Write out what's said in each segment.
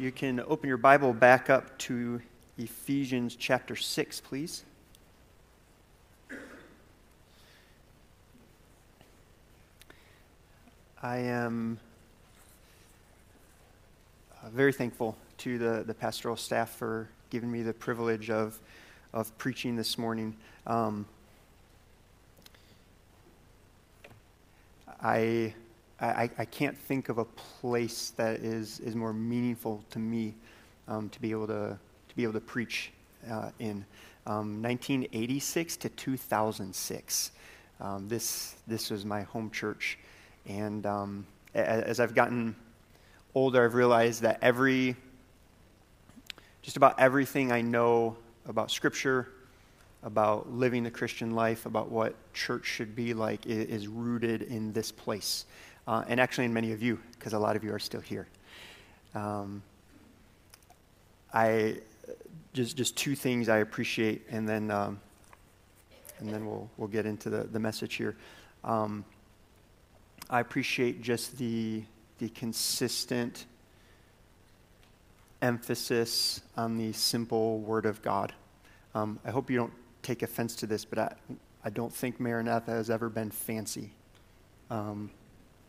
you can open your Bible back up to Ephesians chapter 6, please. I am uh, very thankful to the, the pastoral staff for giving me the privilege of, of preaching this morning. Um, I I, I can't think of a place that is, is more meaningful to me um, to be able to, to be able to preach uh, in. Um, 1986 to 2006. Um, this, this was my home church. And um, as I've gotten older, I've realized that every, just about everything I know about Scripture, about living the Christian life, about what church should be like, is rooted in this place uh, and actually in many of you, because a lot of you are still here. Um, I just just two things I appreciate, and then um, and then we'll we'll get into the, the message here. Um, I appreciate just the the consistent emphasis on the simple Word of God. Um, I hope you don't take offense to this, but I I don't think Maranatha has ever been fancy. Um,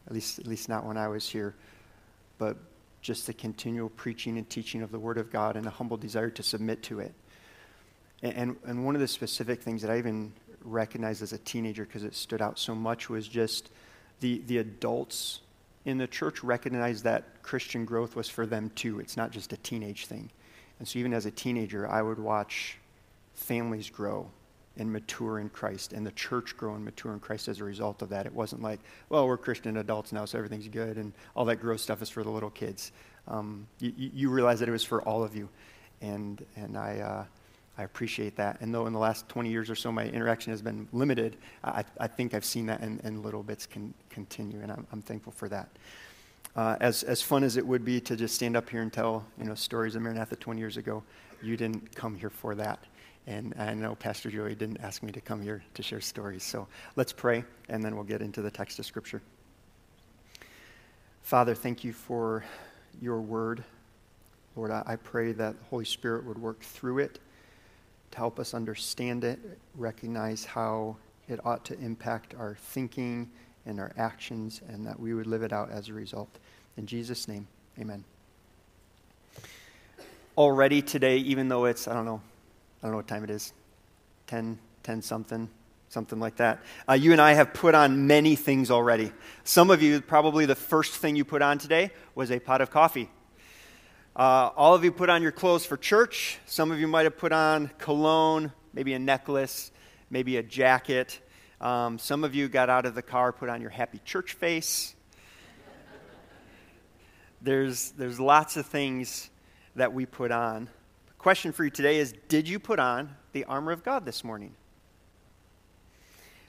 at least, at least not when I was here, but just the continual preaching and teaching of the Word of God and a humble desire to submit to it. And, and, and one of the specific things that I even recognized as a teenager because it stood out so much was just the, the adults in the church recognized that Christian growth was for them too. It's not just a teenage thing. And so even as a teenager, I would watch families grow and mature in Christ, and the church grow and mature in Christ as a result of that. It wasn't like, well, we're Christian adults now, so everything's good, and all that gross stuff is for the little kids. Um, you, you, realize that it was for all of you, and and I. Uh, I appreciate that. And though in the last 20 years or so my interaction has been limited, I, I think I've seen that and, little bits can continue, and I'm, I'm thankful for that. Uh, as, as fun as it would be to just stand up here and tell you know, stories of Maranatha 20 years ago, you didn't come here for that. And I know Pastor Joey didn't ask me to come here to share stories. So let's pray, and then we'll get into the text of Scripture. Father, thank you for your word. Lord, I, pray that the Holy Spirit would work through it to help us understand it, recognize how it ought to impact our thinking and our actions, and that we would live it out as a result. In Jesus' name, amen. Already today, even though it's, I don't know, I don't know what time it is 10, 10 something, something like that. Uh, you and I have put on many things already. Some of you, probably the first thing you put on today was a pot of coffee. Uh, all of you put on your clothes for church. Some of you might have put on cologne, maybe a necklace, maybe a jacket. Um, some of you got out of the car, put on your happy church face. there's, there's lots of things that we put on question for you today is Did you put on the armor of God this morning?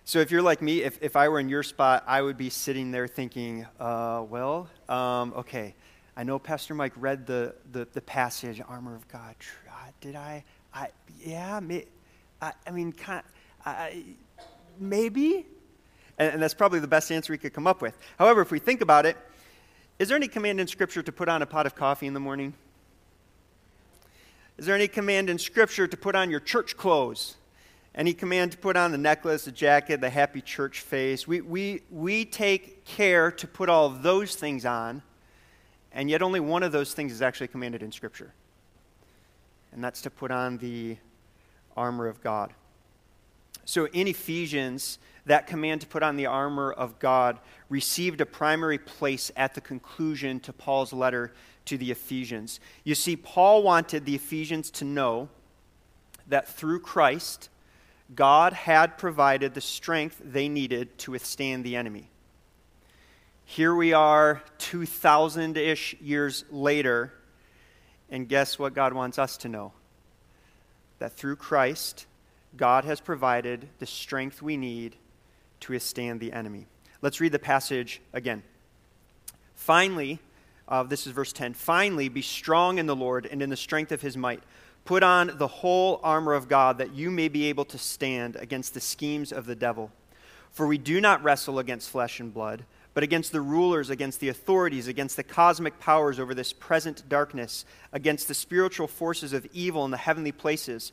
So, if you're like me, if, if I were in your spot, I would be sitting there thinking, uh, well, um, okay, I know Pastor Mike read the, the, the, passage, armor of God. Did I? I yeah, I, I mean, kind I, maybe? And, and that's probably the best answer we could come up with. However, if we think about it, is there any command in Scripture to put on a pot of coffee in the morning? Is there any command in Scripture to put on your church clothes? Any command to put on the necklace, the jacket, the happy church face? We, we, we take care to put all of those things on, and yet only one of those things is actually commanded in Scripture. And that's to put on the armor of God. So in Ephesians, that command to put on the armor of God received a primary place at the conclusion to Paul's letter to the Ephesians. You see, Paul wanted the Ephesians to know that through Christ, God had provided the strength they needed to withstand the enemy. Here we are 2,000 ish years later, and guess what God wants us to know? That through Christ, God has provided the strength we need to withstand the enemy. Let's read the passage again. Finally, uh, this is verse 10. Finally, be strong in the Lord and in the strength of his might. Put on the whole armor of God that you may be able to stand against the schemes of the devil. For we do not wrestle against flesh and blood but against the rulers, against the authorities, against the cosmic powers over this present darkness, against the spiritual forces of evil in the heavenly places.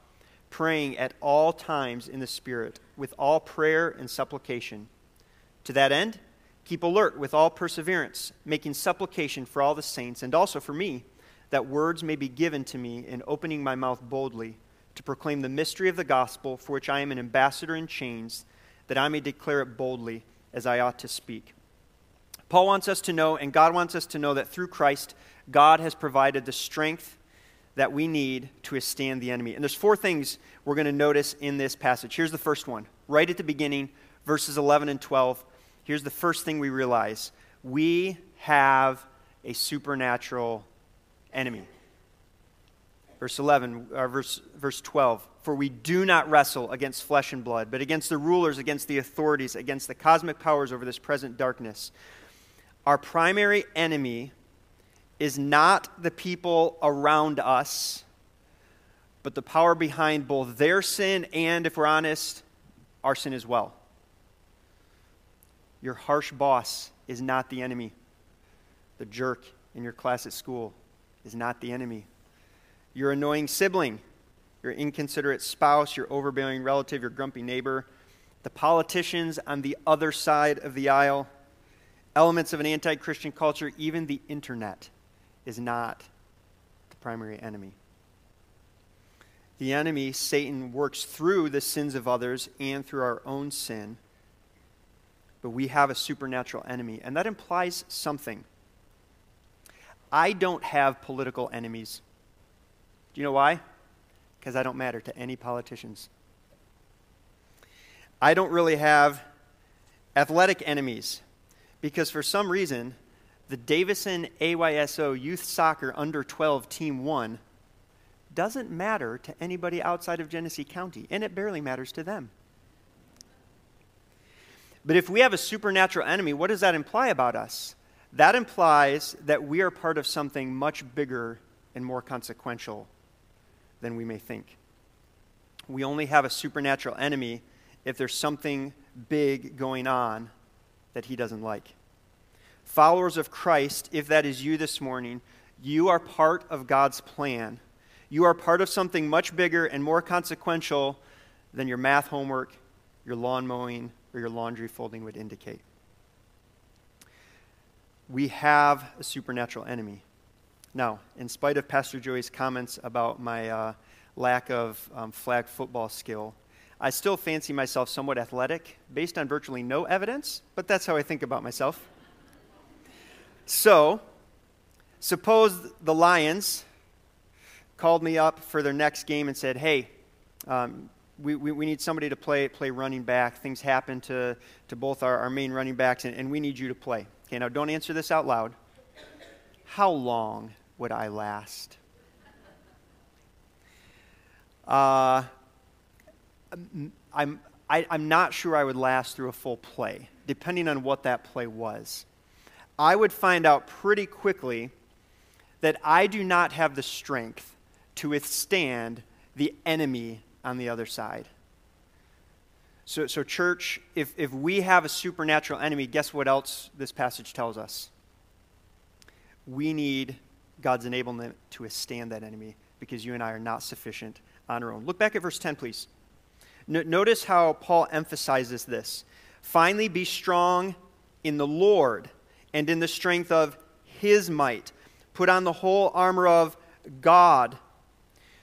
praying at all times in the Spirit, with all prayer and supplication. To that end, keep alert with all perseverance, making supplication for all the saints, and also for me, that words may be given to me in opening my mouth boldly to proclaim the mystery of the gospel, for which I am an ambassador in chains, that I may declare it boldly as I ought to speak. Paul wants us to know, and God wants us to know, that through Christ, God has provided the strength that we need to withstand the enemy. And there's four things we're going to notice in this passage. Here's the first one, right at the beginning, verses 11 and 12. Here's the first thing we realize we have a supernatural enemy. Verse 11, or verse, verse 12. For we do not wrestle against flesh and blood, but against the rulers, against the authorities, against the cosmic powers over this present darkness. Our primary enemy is not the people around us, but the power behind both their sin and, if we're honest, our sin as well. Your harsh boss is not the enemy. The jerk in your class at school is not the enemy. Your annoying sibling your inconsiderate spouse, your overbearing relative, your grumpy neighbor, the politicians on the other side of the aisle, elements of an anti Christian culture, even the internet is not the primary enemy. The enemy, Satan, works through the sins of others and through our own sin. But we have a supernatural enemy, and that implies something. I don't have political enemies. Do you know why? because I don't matter to any politicians. I don't really have athletic enemies because for some reason, the Davison AYSO Youth Soccer Under 12 Team 1 doesn't matter to anybody outside of Genesee County, and it barely matters to them. But if we have a supernatural enemy, what does that imply about us? That implies that we are part of something much bigger and more consequential than we may think. We only have a supernatural enemy if there's something big going on that he doesn't like. Followers of Christ, if that is you this morning, you are part of God's plan. You are part of something much bigger and more consequential than your math homework, your lawn mowing, or your laundry folding would indicate. We have a supernatural enemy. Now, in spite of Pastor Joey's comments about my uh, lack of um, flag football skill, I still fancy myself somewhat athletic based on virtually no evidence, but that's how I think about myself. So, suppose the Lions called me up for their next game and said, hey, um, we, we, we, need somebody to play, play running back. Things happen to, to both our, our main running backs, and, and we need you to play. Okay, now don't answer this out loud. How long would I last? Uh, I'm, I, am i am not sure I would last through a full play, depending on what that play was. I would find out pretty quickly that I do not have the strength to withstand the enemy on the other side. So, so church, if, if we have a supernatural enemy, guess what else this passage tells us? We need God's enablement to withstand that enemy because you and I are not sufficient on our own. Look back at verse 10, please. notice how Paul emphasizes this. Finally, be strong in the Lord and in the strength of his might. Put on the whole armor of God.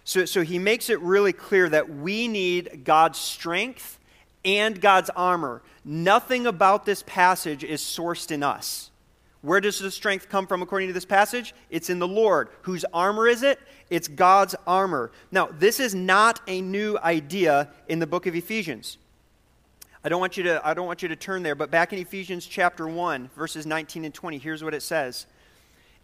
So, so he makes it really clear that we need God's strength and God's armor. Nothing about this passage is sourced in us. Where does the strength come from according to this passage? It's in the Lord. Whose armor is it? It's God's armor. Now, this is not a new idea in the book of Ephesians. I don't want you to I don't want you to turn there, but back in Ephesians chapter 1, verses 19 and 20, here's what it says.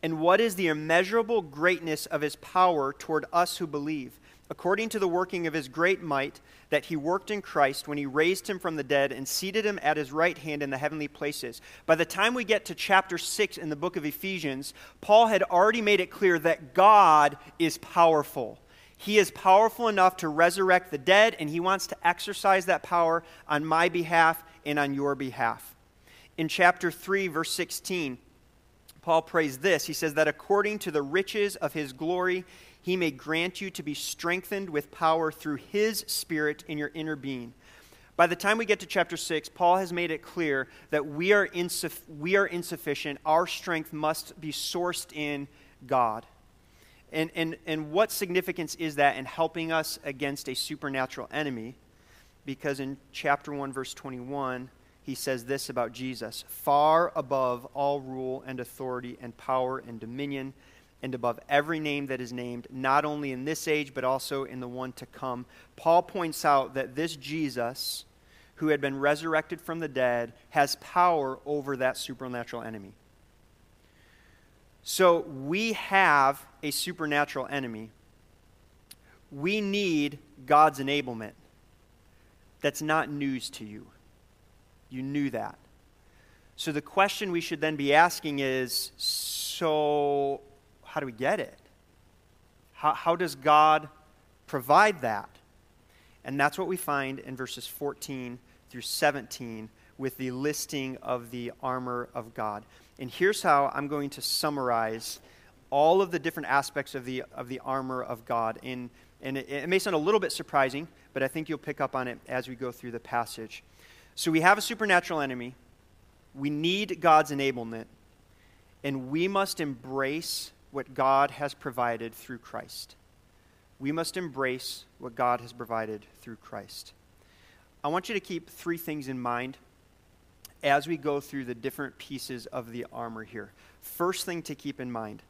And what is the immeasurable greatness of his power toward us who believe? according to the working of his great might that he worked in Christ when he raised him from the dead and seated him at his right hand in the heavenly places. By the time we get to chapter 6 in the book of Ephesians, Paul had already made it clear that God is powerful. He is powerful enough to resurrect the dead, and he wants to exercise that power on my behalf and on your behalf. In chapter 3, verse 16, Paul prays this. He says that according to the riches of his glory, he may grant you to be strengthened with power through his spirit in your inner being. By the time we get to chapter 6, Paul has made it clear that we are, insuff- we are insufficient. Our strength must be sourced in God. And, and, and what significance is that in helping us against a supernatural enemy? Because in chapter 1, verse 21, he says this about Jesus far above all rule and authority and power and dominion and above every name that is named, not only in this age, but also in the one to come. Paul points out that this Jesus, who had been resurrected from the dead, has power over that supernatural enemy. So we have a supernatural enemy. We need God's enablement. That's not news to you. You knew that. So the question we should then be asking is so how do we get it? How, how does God provide that? And that's what we find in verses 14 through 17 with the listing of the armor of God. And here's how I'm going to summarize all of the different aspects of the, of the armor of God. In, and it, it may sound a little bit surprising, but I think you'll pick up on it as we go through the passage. So we have a supernatural enemy. We need God's enablement. And we must embrace what God has provided through Christ. We must embrace what God has provided through Christ. I want you to keep three things in mind as we go through the different pieces of the armor here. First thing to keep in mind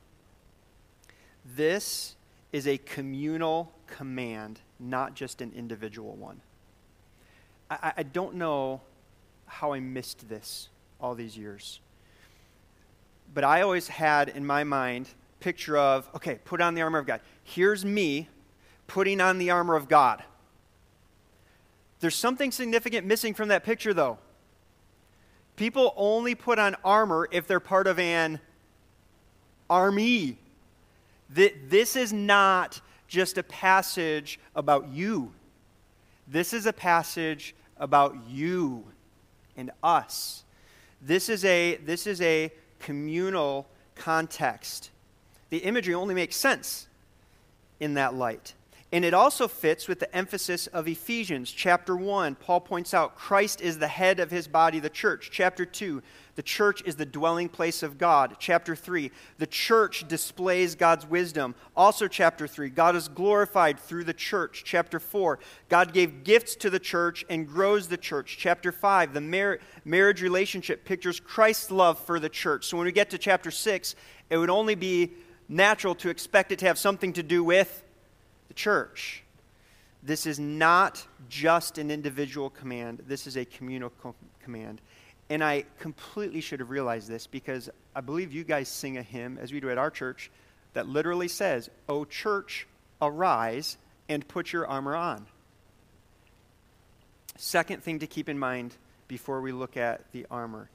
this is a communal command, not just an individual one. I, I don't know how I missed this all these years. But I always had in my mind picture of, okay, put on the armor of God. Here's me putting on the armor of God. There's something significant missing from that picture, though. People only put on armor if they're part of an army. This is not just a passage about you. This is a passage about you and us. This is a, this is a communal context the imagery only makes sense in that light. And it also fits with the emphasis of Ephesians. Chapter 1, Paul points out Christ is the head of his body, the church. Chapter 2, the church is the dwelling place of God. Chapter 3, the church displays God's wisdom. Also, chapter 3, God is glorified through the church. Chapter 4, God gave gifts to the church and grows the church. Chapter 5, the mar- marriage relationship pictures Christ's love for the church. So when we get to chapter 6, it would only be natural to expect it to have something to do with the church. This is not just an individual command, this is a communal co- command. And I completely should have realized this because I believe you guys sing a hymn, as we do at our church, that literally says, O church, arise and put your armor on. Second thing to keep in mind before we look at the armor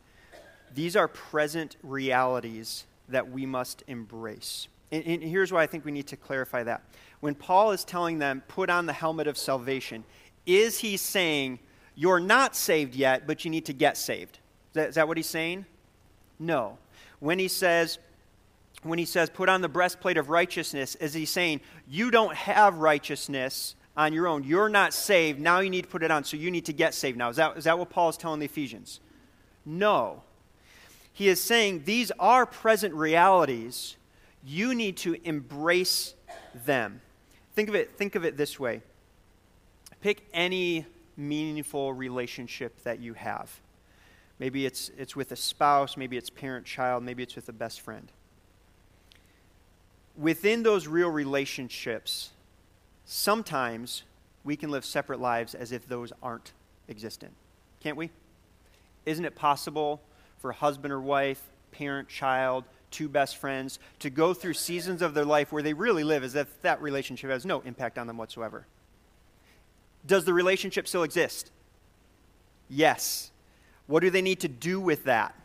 these are present realities that we must embrace. And, and, here's why I think we need to clarify that. When Paul is telling them, put on the helmet of salvation, is he saying, you're not saved yet, but you need to get saved? Is that, is that what he's saying? No. When he says, when he says, put on the breastplate of righteousness, is he saying, you don't have righteousness on your own? You're not saved. Now you need to put it on, so you need to get saved now. Is that, is that what Paul is telling the Ephesians? No he is saying these are present realities. You need to embrace them. Think of it, think of it this way. Pick any meaningful relationship that you have. Maybe it's, it's with a spouse, maybe it's parent child, maybe it's with a best friend. Within those real relationships, sometimes we can live separate lives as if those aren't existent. can't we? Isn't it possible for husband or wife, parent, child, two best friends to go through seasons of their life where they really live as if that relationship has no impact on them whatsoever? Does the relationship still exist? Yes. What do they need to do with that?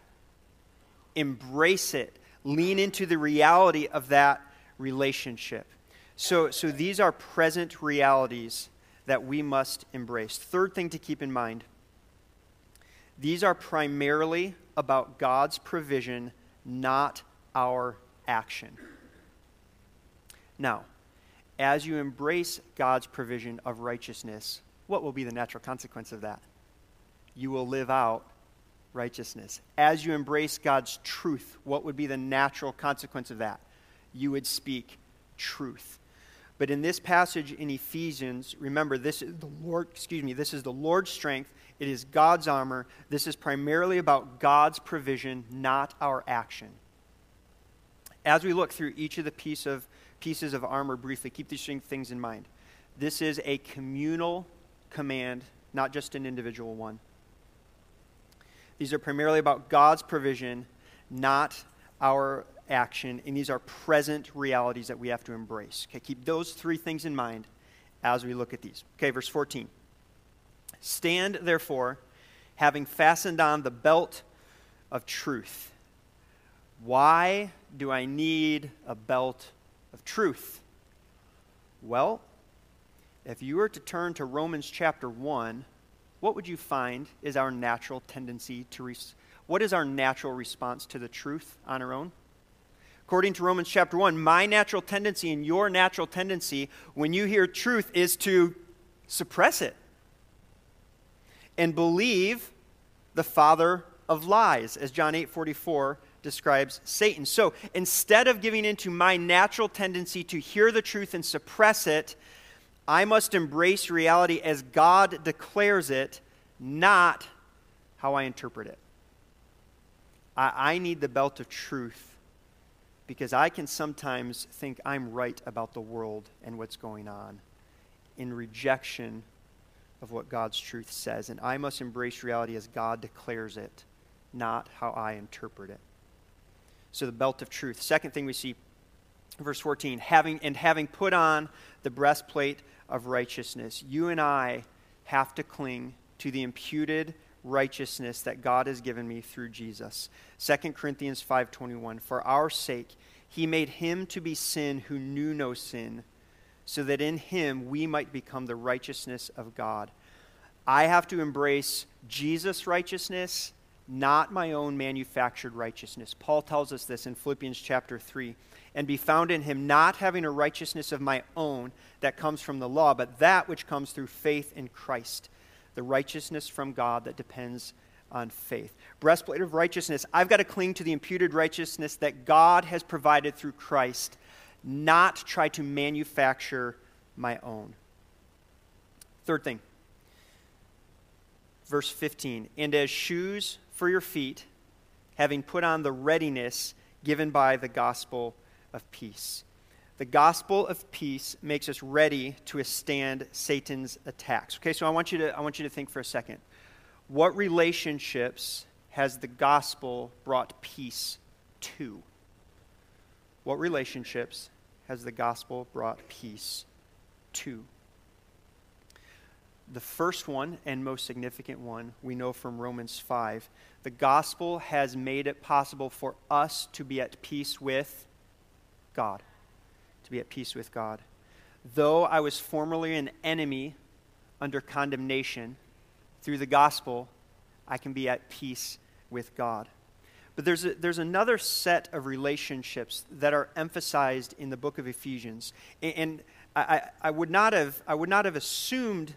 Embrace it. Lean into the reality of that relationship. So, so these are present realities that we must embrace. Third thing to keep in mind these are primarily about God's provision, not our action. Now, as you embrace God's provision of righteousness, what will be the natural consequence of that? You will live out righteousness. As you embrace God's truth, what would be the natural consequence of that? You would speak truth. But in this passage in Ephesians, remember this is the Lord, excuse me, this is the Lord's strength. It is God's armor. This is primarily about God's provision, not our action. As we look through each of the piece of, pieces of armor briefly, keep these things in mind. This is a communal command, not just an individual one. These are primarily about God's provision, not our action, and these are present realities that we have to embrace. Okay, keep those three things in mind as we look at these. Okay, verse 14. Stand, therefore, having fastened on the belt of truth. Why do I need a belt of truth? Well, if you were to turn to Romans chapter 1, what would you find is our natural tendency to. What is our natural response to the truth on our own? According to Romans chapter 1, my natural tendency and your natural tendency when you hear truth is to suppress it and believe the father of lies, as John 8 44 describes Satan. So instead of giving into my natural tendency to hear the truth and suppress it, I must embrace reality as God declares it, not how I interpret it. I, I need the belt of truth because I can sometimes think I'm right about the world and what's going on in rejection of what God's truth says. And I must embrace reality as God declares it, not how I interpret it. So the belt of truth. Second thing we see, verse 14, having and having put on the breastplate of righteousness, you and I have to cling to the imputed righteousness that God has given me through Jesus. 2 Corinthians 5:21 For our sake he made him to be sin who knew no sin so that in him we might become the righteousness of God. I have to embrace Jesus' righteousness, not my own manufactured righteousness. Paul tells us this in Philippians chapter 3 and be found in him, not having a righteousness of my own that comes from the law, but that which comes through faith in Christ the righteousness from God that depends on faith. Breastplate of righteousness. I've got to cling to the imputed righteousness that God has provided through Christ, not try to manufacture my own. Third thing, verse 15. And as shoes for your feet, having put on the readiness given by the gospel of peace. The gospel of peace makes us ready to withstand Satan's attacks. Okay, so I want you to, I want you to think for a second. What relationships has the gospel brought peace to? What relationships has the gospel brought peace to? The first one and most significant one we know from Romans 5. The gospel has made it possible for us to be at peace with God to be at peace with God. Though I was formerly an enemy under condemnation, through the gospel, I can be at peace with God. But there's, a, there's another set of relationships that are emphasized in the book of Ephesians. And, and I, I, would not have, I would not have assumed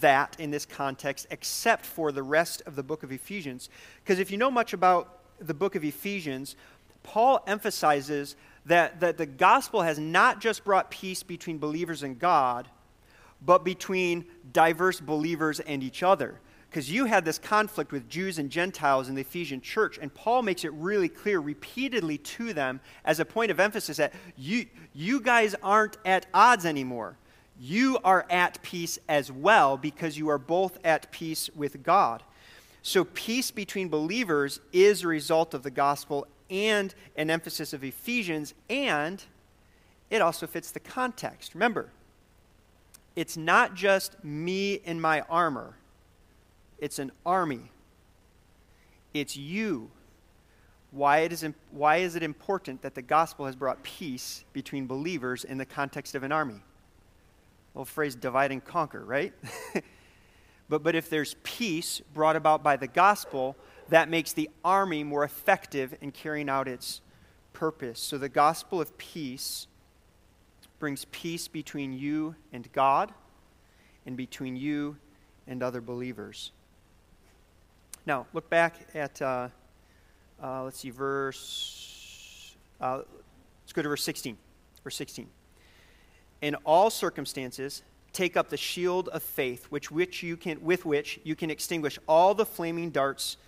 that in this context except for the rest of the book of Ephesians. Because if you know much about the book of Ephesians, Paul emphasizes that, that the gospel has not just brought peace between believers and God, but between diverse believers and each other. Because you had this conflict with Jews and Gentiles in the Ephesian church, and Paul makes it really clear repeatedly to them as a point of emphasis that you, you guys aren't at odds anymore. You are at peace as well because you are both at peace with God. So, peace between believers is a result of the gospel and an emphasis of Ephesians, and it also fits the context. Remember, it's not just me in my armor, it's an army. It's you. Why, it is, why is it important that the gospel has brought peace between believers in the context of an army? Well, phrase divide and conquer, right? but, but if there's peace brought about by the gospel, that makes the army more effective in carrying out its purpose. So the gospel of peace brings peace between you and God and between you and other believers. Now, look back at, uh, uh, let's see, verse, uh, let's go to verse 16. Verse 16. In all circumstances, take up the shield of faith, which, which you can, with which you can extinguish all the flaming darts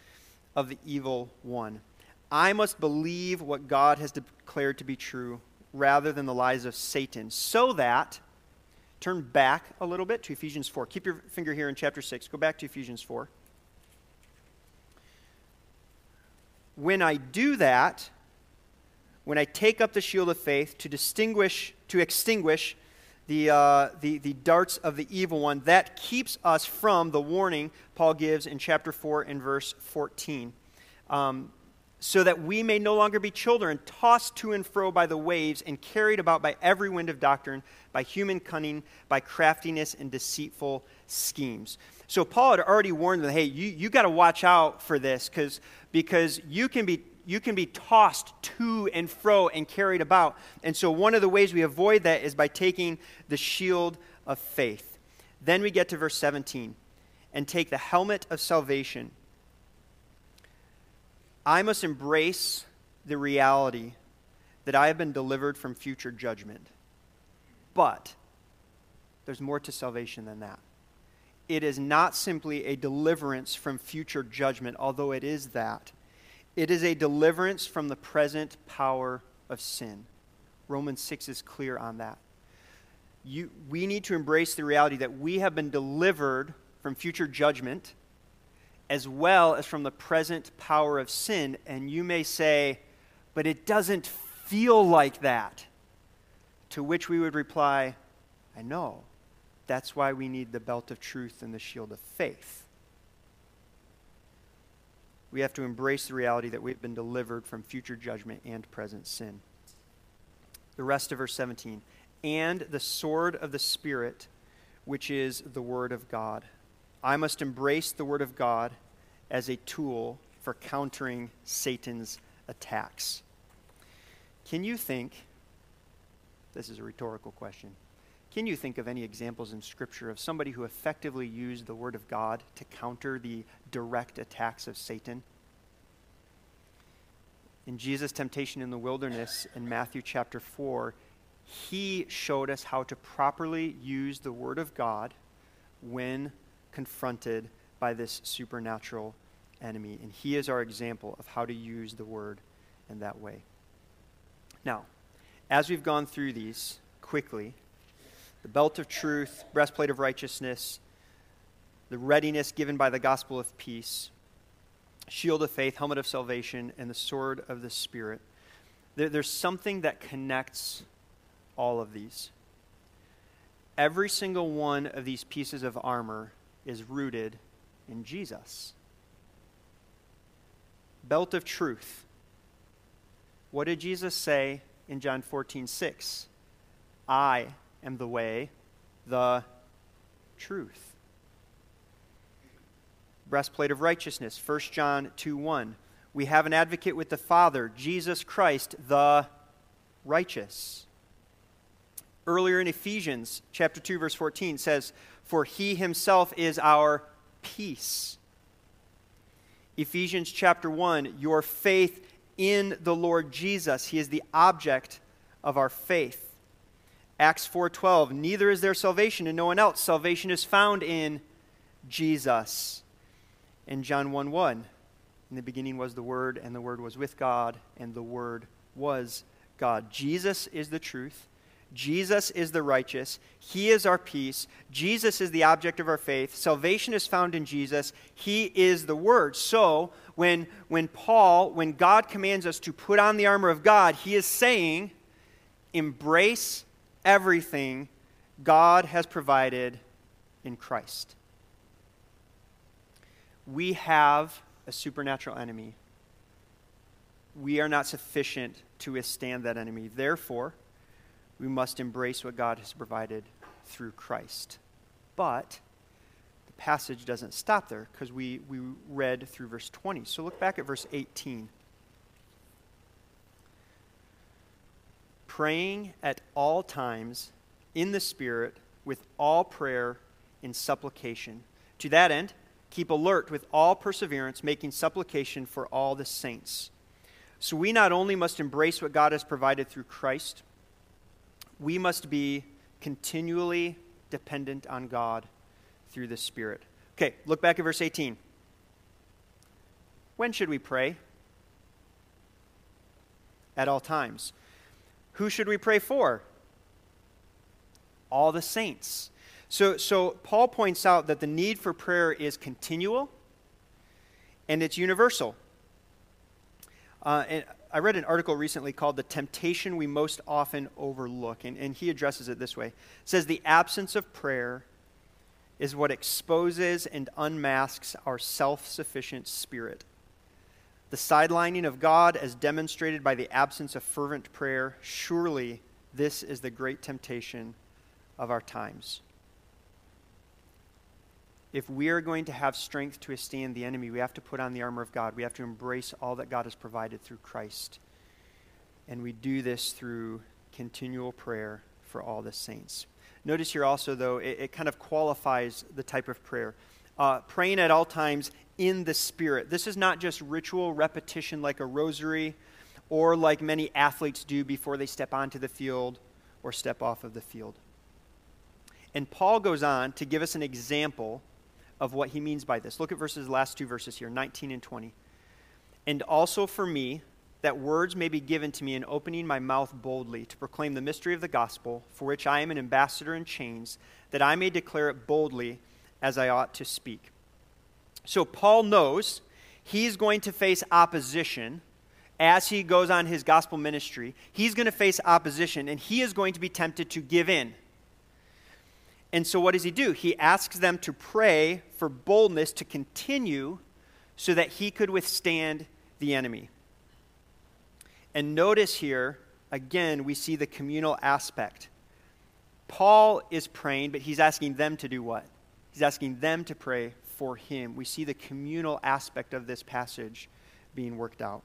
of the evil one. I must believe what God has declared to be true rather than the lies of Satan, so that, turn back a little bit to Ephesians 4. Keep your finger here in chapter 6. Go back to Ephesians 4. When I do that, when I take up the shield of faith to distinguish, to extinguish the, uh, the, the darts of the evil one, that keeps us from the warning Paul gives in chapter 4 and verse 14. Um, so that we may no longer be children, tossed to and fro by the waves and carried about by every wind of doctrine, by human cunning, by craftiness and deceitful schemes. So Paul had already warned them, hey, you, you got to watch out for this because because you can be you can be tossed to and fro and carried about. And so one of the ways we avoid that is by taking the shield of faith. Then we get to verse 17 and take the helmet of salvation I must embrace the reality that I have been delivered from future judgment. But there's more to salvation than that. It is not simply a deliverance from future judgment, although it is that. It is a deliverance from the present power of sin. Romans 6 is clear on that. You, we need to embrace the reality that we have been delivered from future judgment as well as from the present power of sin. And you may say, but it doesn't feel like that. To which we would reply, I know. That's why we need the belt of truth and the shield of faith. We have to embrace the reality that we've been delivered from future judgment and present sin. The rest of verse 17. And the sword of the Spirit, which is the Word of God. I must embrace the Word of God as a tool for countering Satan's attacks. Can you think, this is a rhetorical question, can you think of any examples in Scripture of somebody who effectively used the Word of God to counter the direct attacks of Satan? In Jesus' temptation in the wilderness in Matthew chapter 4, he showed us how to properly use the Word of God when confronted by this supernatural enemy. And he is our example of how to use the Word in that way. Now, as we've gone through these quickly, the belt of truth, breastplate of righteousness, the readiness given by the gospel of peace, shield of faith, helmet of salvation, and the sword of the Spirit. There, there's something that connects all of these. Every single one of these pieces of armor is rooted in Jesus. Belt of truth. What did Jesus say in John 14, 6? I am the way, the truth. Breastplate of righteousness, 1 John 2 1. We have an advocate with the Father, Jesus Christ, the righteous. Earlier in Ephesians chapter 2 verse 14 says, "For he himself is our peace." Ephesians chapter 1, your faith in the Lord Jesus, he is the object of our faith. Acts 4:12 Neither is there salvation in no one else salvation is found in Jesus. In John 1 1 In the beginning was the word and the word was with God and the word was God. Jesus is the truth. Jesus is the righteous. He is our peace. Jesus is the object of our faith. Salvation is found in Jesus. He is the Word. So, when, when Paul, when God commands us to put on the armor of God, he is saying, embrace everything God has provided in Christ. We have a supernatural enemy. We are not sufficient to withstand that enemy. Therefore, we must embrace what God has provided through Christ. But the passage doesn't stop there because we, we read through verse 20. So look back at verse 18. Praying at all times in the Spirit with all prayer and supplication. To that end, keep alert with all perseverance, making supplication for all the saints. So we not only must embrace what God has provided through Christ, we must be continually dependent on God through the Spirit. Okay, look back at verse 18. When should we pray? At all times. Who should we pray for? All the saints. So, so Paul points out that the need for prayer is continual and it's universal. Uh, and I read an article recently called The Temptation We Most Often Overlook, and, and he addresses it this way. It says, The absence of prayer is what exposes and unmasks our self sufficient spirit. The sidelining of God, as demonstrated by the absence of fervent prayer, surely this is the great temptation of our times if we are going to have strength to withstand the enemy, we have to put on the armor of God. We have to embrace all that God has provided through Christ. And we do this through continual prayer for all the saints. Notice here also, though, it, it kind of qualifies the type of prayer. Uh, praying at all times in the Spirit. This is not just ritual repetition like a rosary or like many athletes do before they step onto the field or step off of the field. And Paul goes on to give us an example of what he means by this. Look at verses last two verses here, 19 and 20. And also for me that words may be given to me in opening my mouth boldly to proclaim the mystery of the gospel, for which I am an ambassador in chains, that I may declare it boldly as I ought to speak. So Paul knows he's going to face opposition as he goes on his gospel ministry. He's going to face opposition, and he is going to be tempted to give in and so, what does he do? He asks them to pray for boldness to continue so that he could withstand the enemy. And notice here, again, we see the communal aspect. Paul is praying, but he's asking them to do what? He's asking them to pray for him. We see the communal aspect of this passage being worked out.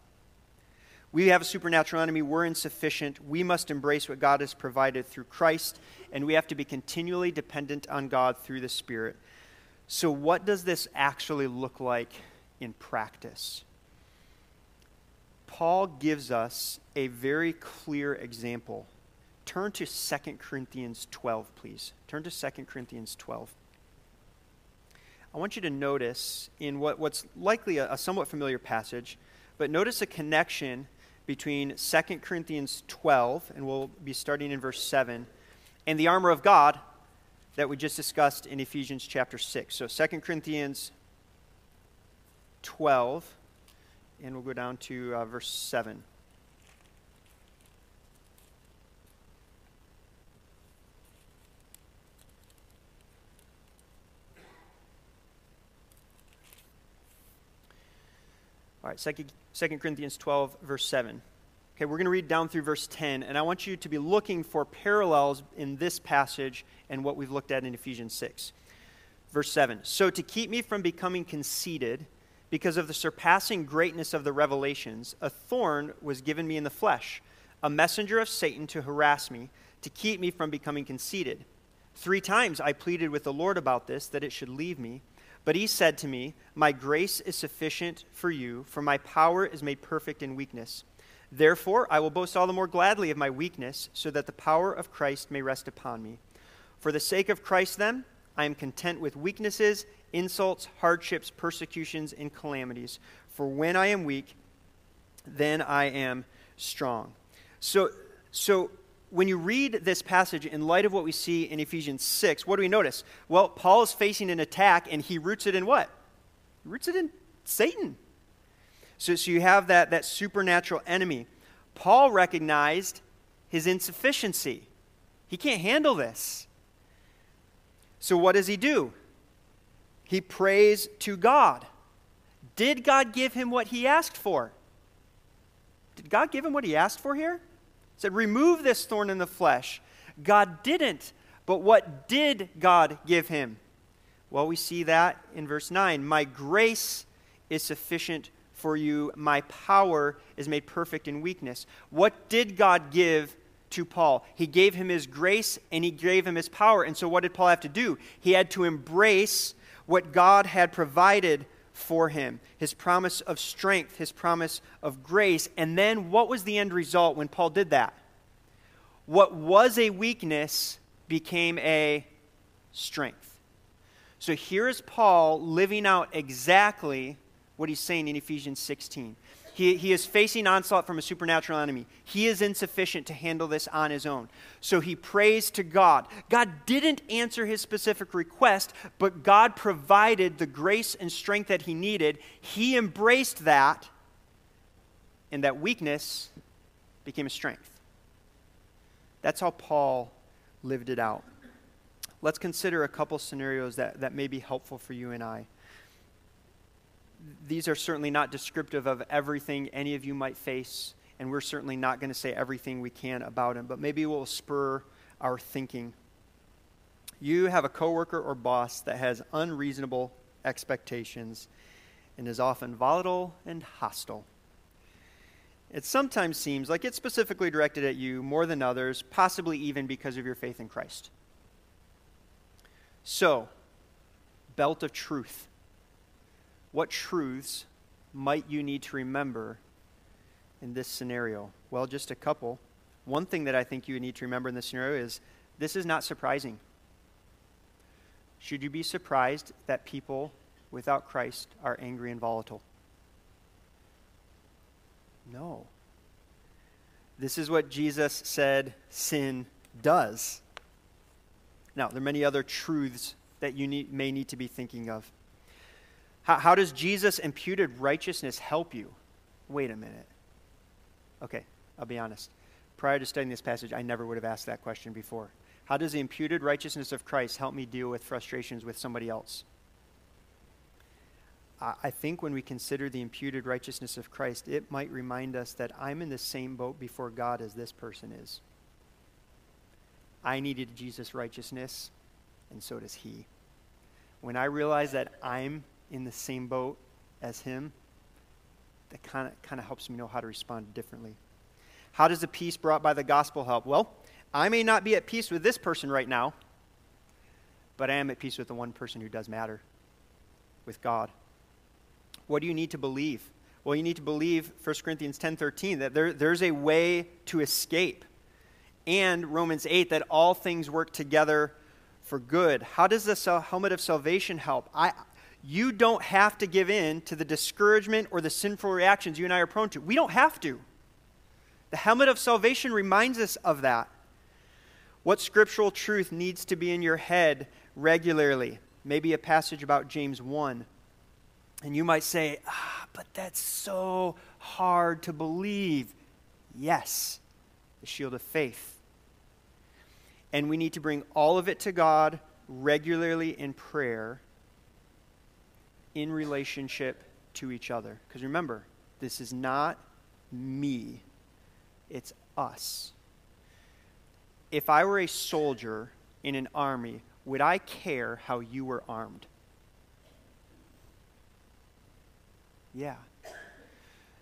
We have a supernatural enemy. We're insufficient. We must embrace what God has provided through Christ, and we have to be continually dependent on God through the Spirit. So, what does this actually look like in practice? Paul gives us a very clear example. Turn to 2 Corinthians 12, please. Turn to 2 Corinthians 12. I want you to notice in what, what's likely a, a somewhat familiar passage, but notice a connection between 2 Corinthians 12, and we'll be starting in verse 7, and the armor of God that we just discussed in Ephesians chapter 6. So 2 Corinthians 12, and we'll go down to uh, verse 7. Right, 2, 2 Corinthians 12, verse 7. Okay, we're going to read down through verse 10, and I want you to be looking for parallels in this passage and what we've looked at in Ephesians 6. Verse 7 So to keep me from becoming conceited, because of the surpassing greatness of the revelations, a thorn was given me in the flesh, a messenger of Satan to harass me, to keep me from becoming conceited. Three times I pleaded with the Lord about this, that it should leave me. But he said to me, My grace is sufficient for you, for my power is made perfect in weakness. Therefore, I will boast all the more gladly of my weakness, so that the power of Christ may rest upon me. For the sake of Christ, then, I am content with weaknesses, insults, hardships, persecutions, and calamities. For when I am weak, then I am strong. So, so when you read this passage in light of what we see in Ephesians 6, what do we notice? Well, Paul is facing an attack and he roots it in what? He roots it in Satan. So, so you have that, that supernatural enemy. Paul recognized his insufficiency. He can't handle this. So what does he do? He prays to God. Did God give him what he asked for? Did God give him what he asked for here? Said, Remove this thorn in the flesh. God didn't. But what did God give him? Well, we see that in verse 9. My grace is sufficient for you, my power is made perfect in weakness. What did God give to Paul? He gave him his grace and he gave him his power. And so, what did Paul have to do? He had to embrace what God had provided for him his promise of strength, his promise of grace. And then, what was the end result when Paul did that? What was a weakness became a strength. So here is Paul living out exactly what he's saying in Ephesians 16. He, he is facing onslaught from a supernatural enemy. He is insufficient to handle this on his own. So he prays to God. God didn't answer his specific request, but God provided the grace and strength that he needed. He embraced that, and that weakness became a strength. That's how Paul lived it out. Let's consider a couple scenarios that, that may be helpful for you and I these are certainly not descriptive of everything any of you might face, and we're certainly not going to say everything we can about him, but maybe we'll spur our thinking. You have a coworker or boss that has unreasonable expectations and is often volatile and hostile. It sometimes seems like it's specifically directed at you more than others, possibly even because of your faith in Christ. So, belt of truth what truths might you need to remember in this scenario? Well, just a couple. One thing that I think you need to remember in this scenario is this is not surprising. Should you be surprised that people without Christ are angry and volatile? No. This is what Jesus said sin does. Now, there are many other truths that you need, may need to be thinking of. How, how does Jesus' imputed righteousness help you? Wait a minute. Okay, I'll be honest. Prior to studying this passage, I never would have asked that question before. How does the imputed righteousness of Christ help me deal with frustrations with somebody else? I think when we consider the imputed righteousness of Christ, it might remind us that I'm in the same boat before God as this person is. I needed Jesus' righteousness, and so does he. When I realize that I'm in the same boat as him, that kind of kind of helps me know how to respond differently. How does the peace brought by the gospel help? Well, I may not be at peace with this person right now, but I am at peace with the one person who does matter, with God. What do you need to believe? Well, you need to believe 1 Corinthians 10:13 that there, there's a way to escape. And Romans 8 that all things work together for good. How does the helmet of salvation help? I, you don't have to give in to the discouragement or the sinful reactions you and I are prone to. We don't have to. The helmet of salvation reminds us of that. What scriptural truth needs to be in your head regularly? Maybe a passage about James 1. And you might say, ah, but that's so hard to believe. Yes, the shield of faith. And we need to bring all of it to God regularly in prayer in relationship to each other. Because remember, this is not me, it's us. If I were a soldier in an army, would I care how you were armed? Yeah.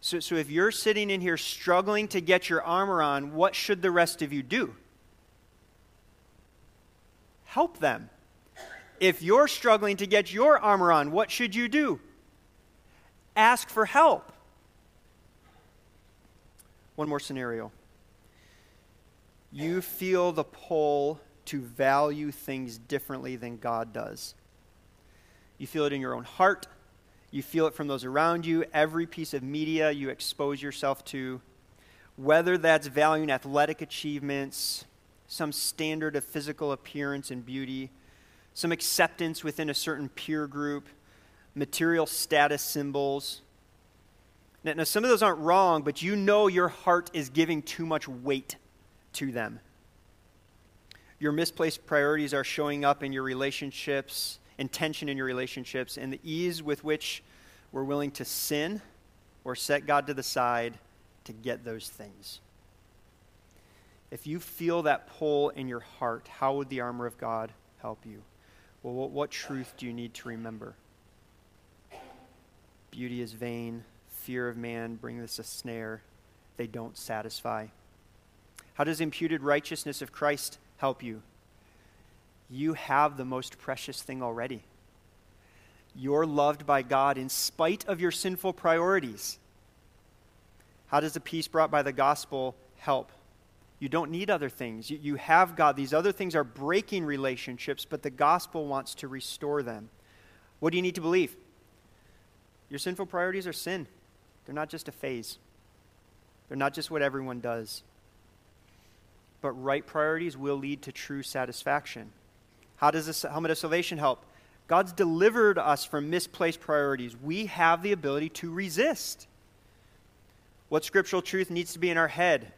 So, so if you're sitting in here struggling to get your armor on, what should the rest of you do? Help them. If you're struggling to get your armor on, what should you do? Ask for help. One more scenario. You feel the pull to value things differently than God does. You feel it in your own heart. You feel it from those around you. Every piece of media you expose yourself to. whether that's valuing athletic achievements, some standard of physical appearance and beauty, some acceptance within a certain peer group, material status symbols. Now, now, some of those aren't wrong, but you know your heart is giving too much weight to them. Your misplaced priorities are showing up in your relationships, intention in your relationships, and the ease with which we're willing to sin or set God to the side to get those things. If you feel that pull in your heart, how would the armor of God help you? Well, what, what truth do you need to remember? Beauty is vain, fear of man bring this a snare. They don't satisfy. How does imputed righteousness of Christ help you? You have the most precious thing already. You're loved by God in spite of your sinful priorities. How does the peace brought by the gospel help? You don't need other things. You, you have God. These other things are breaking relationships, but the gospel wants to restore them. What do you need to believe? Your sinful priorities are sin, they're not just a phase, they're not just what everyone does. But right priorities will lead to true satisfaction. How does this helmet of salvation help? God's delivered us from misplaced priorities. We have the ability to resist. What scriptural truth needs to be in our head?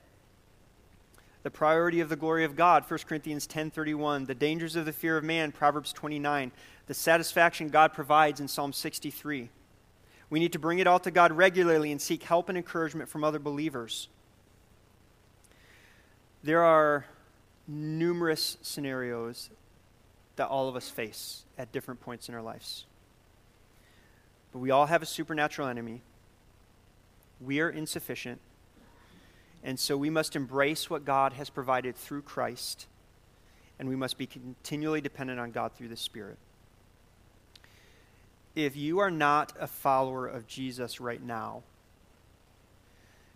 The priority of the glory of God, 1 Corinthians 10:31, the dangers of the fear of man, Proverbs 29, the satisfaction God provides in Psalm 63. We need to bring it all to God regularly and seek help and encouragement from other believers. There are numerous scenarios that all of us face at different points in our lives. But we all have a supernatural enemy. We are insufficient. And so we must embrace what God has provided through Christ, and we must be continually dependent on God through the Spirit. If you are not a follower of Jesus right now,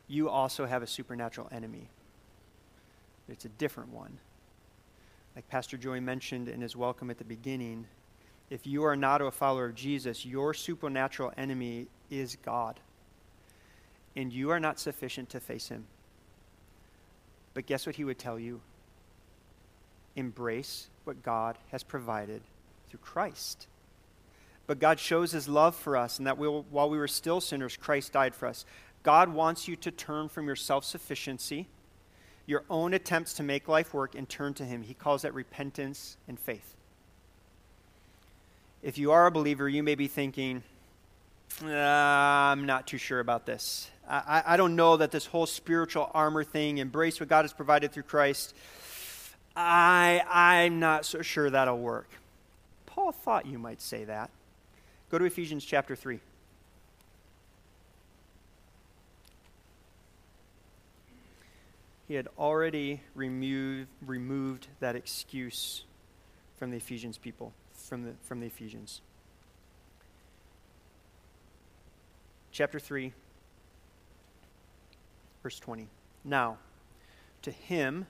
you also have a supernatural enemy. It's a different one like Pastor Joy mentioned in his welcome at the beginning, if you are not a follower of Jesus, your supernatural enemy is God. And you are not sufficient to face him. But guess what he would tell you? Embrace what God has provided through Christ. But God shows his love for us, and that we'll, while we were still sinners, Christ died for us. God wants you to turn from your self sufficiency your own attempts to make life work and turn to Him. He calls that repentance and faith. If you are a believer, you may be thinking, uh, I'm not too sure about this. I, I don't know that this whole spiritual armor thing, embrace what God has provided through Christ, I, I'm not so sure that'll work. Paul thought you might say that. Go to Ephesians chapter 3. he had already removed, removed that excuse from the Ephesians people, from the, from the Ephesians. Chapter 3, verse 20. Now, to him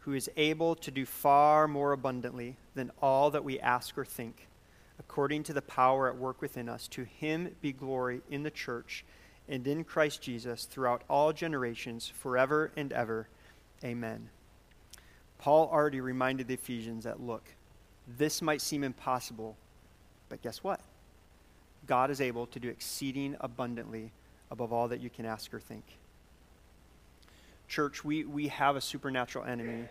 who is able to do far more abundantly than all that we ask or think, according to the power at work within us, to him be glory in the church and in Christ Jesus throughout all generations, forever and ever. Amen. Paul already reminded the Ephesians that, look, this might seem impossible, but guess what? God is able to do exceeding abundantly above all that you can ask or think. Church, we, we have a supernatural enemy.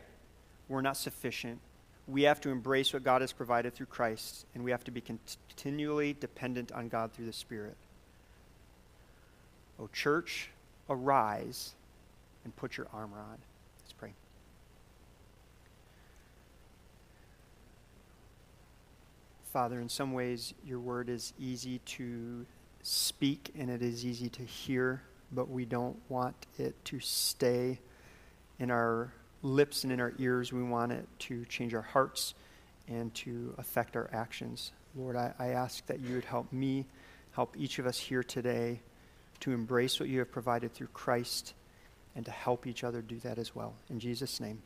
We're not sufficient. We have to embrace what God has provided through Christ, and we have to be continually dependent on God through the Spirit. O church, arise and put your armor on. Let's pray. Father, in some ways, your word is easy to speak and it is easy to hear, but we don't want it to stay in our lips and in our ears. We want it to change our hearts and to affect our actions. Lord, I, I ask that you would help me, help each of us here today to embrace what you have provided through Christ and to help each other do that as well. In Jesus' name.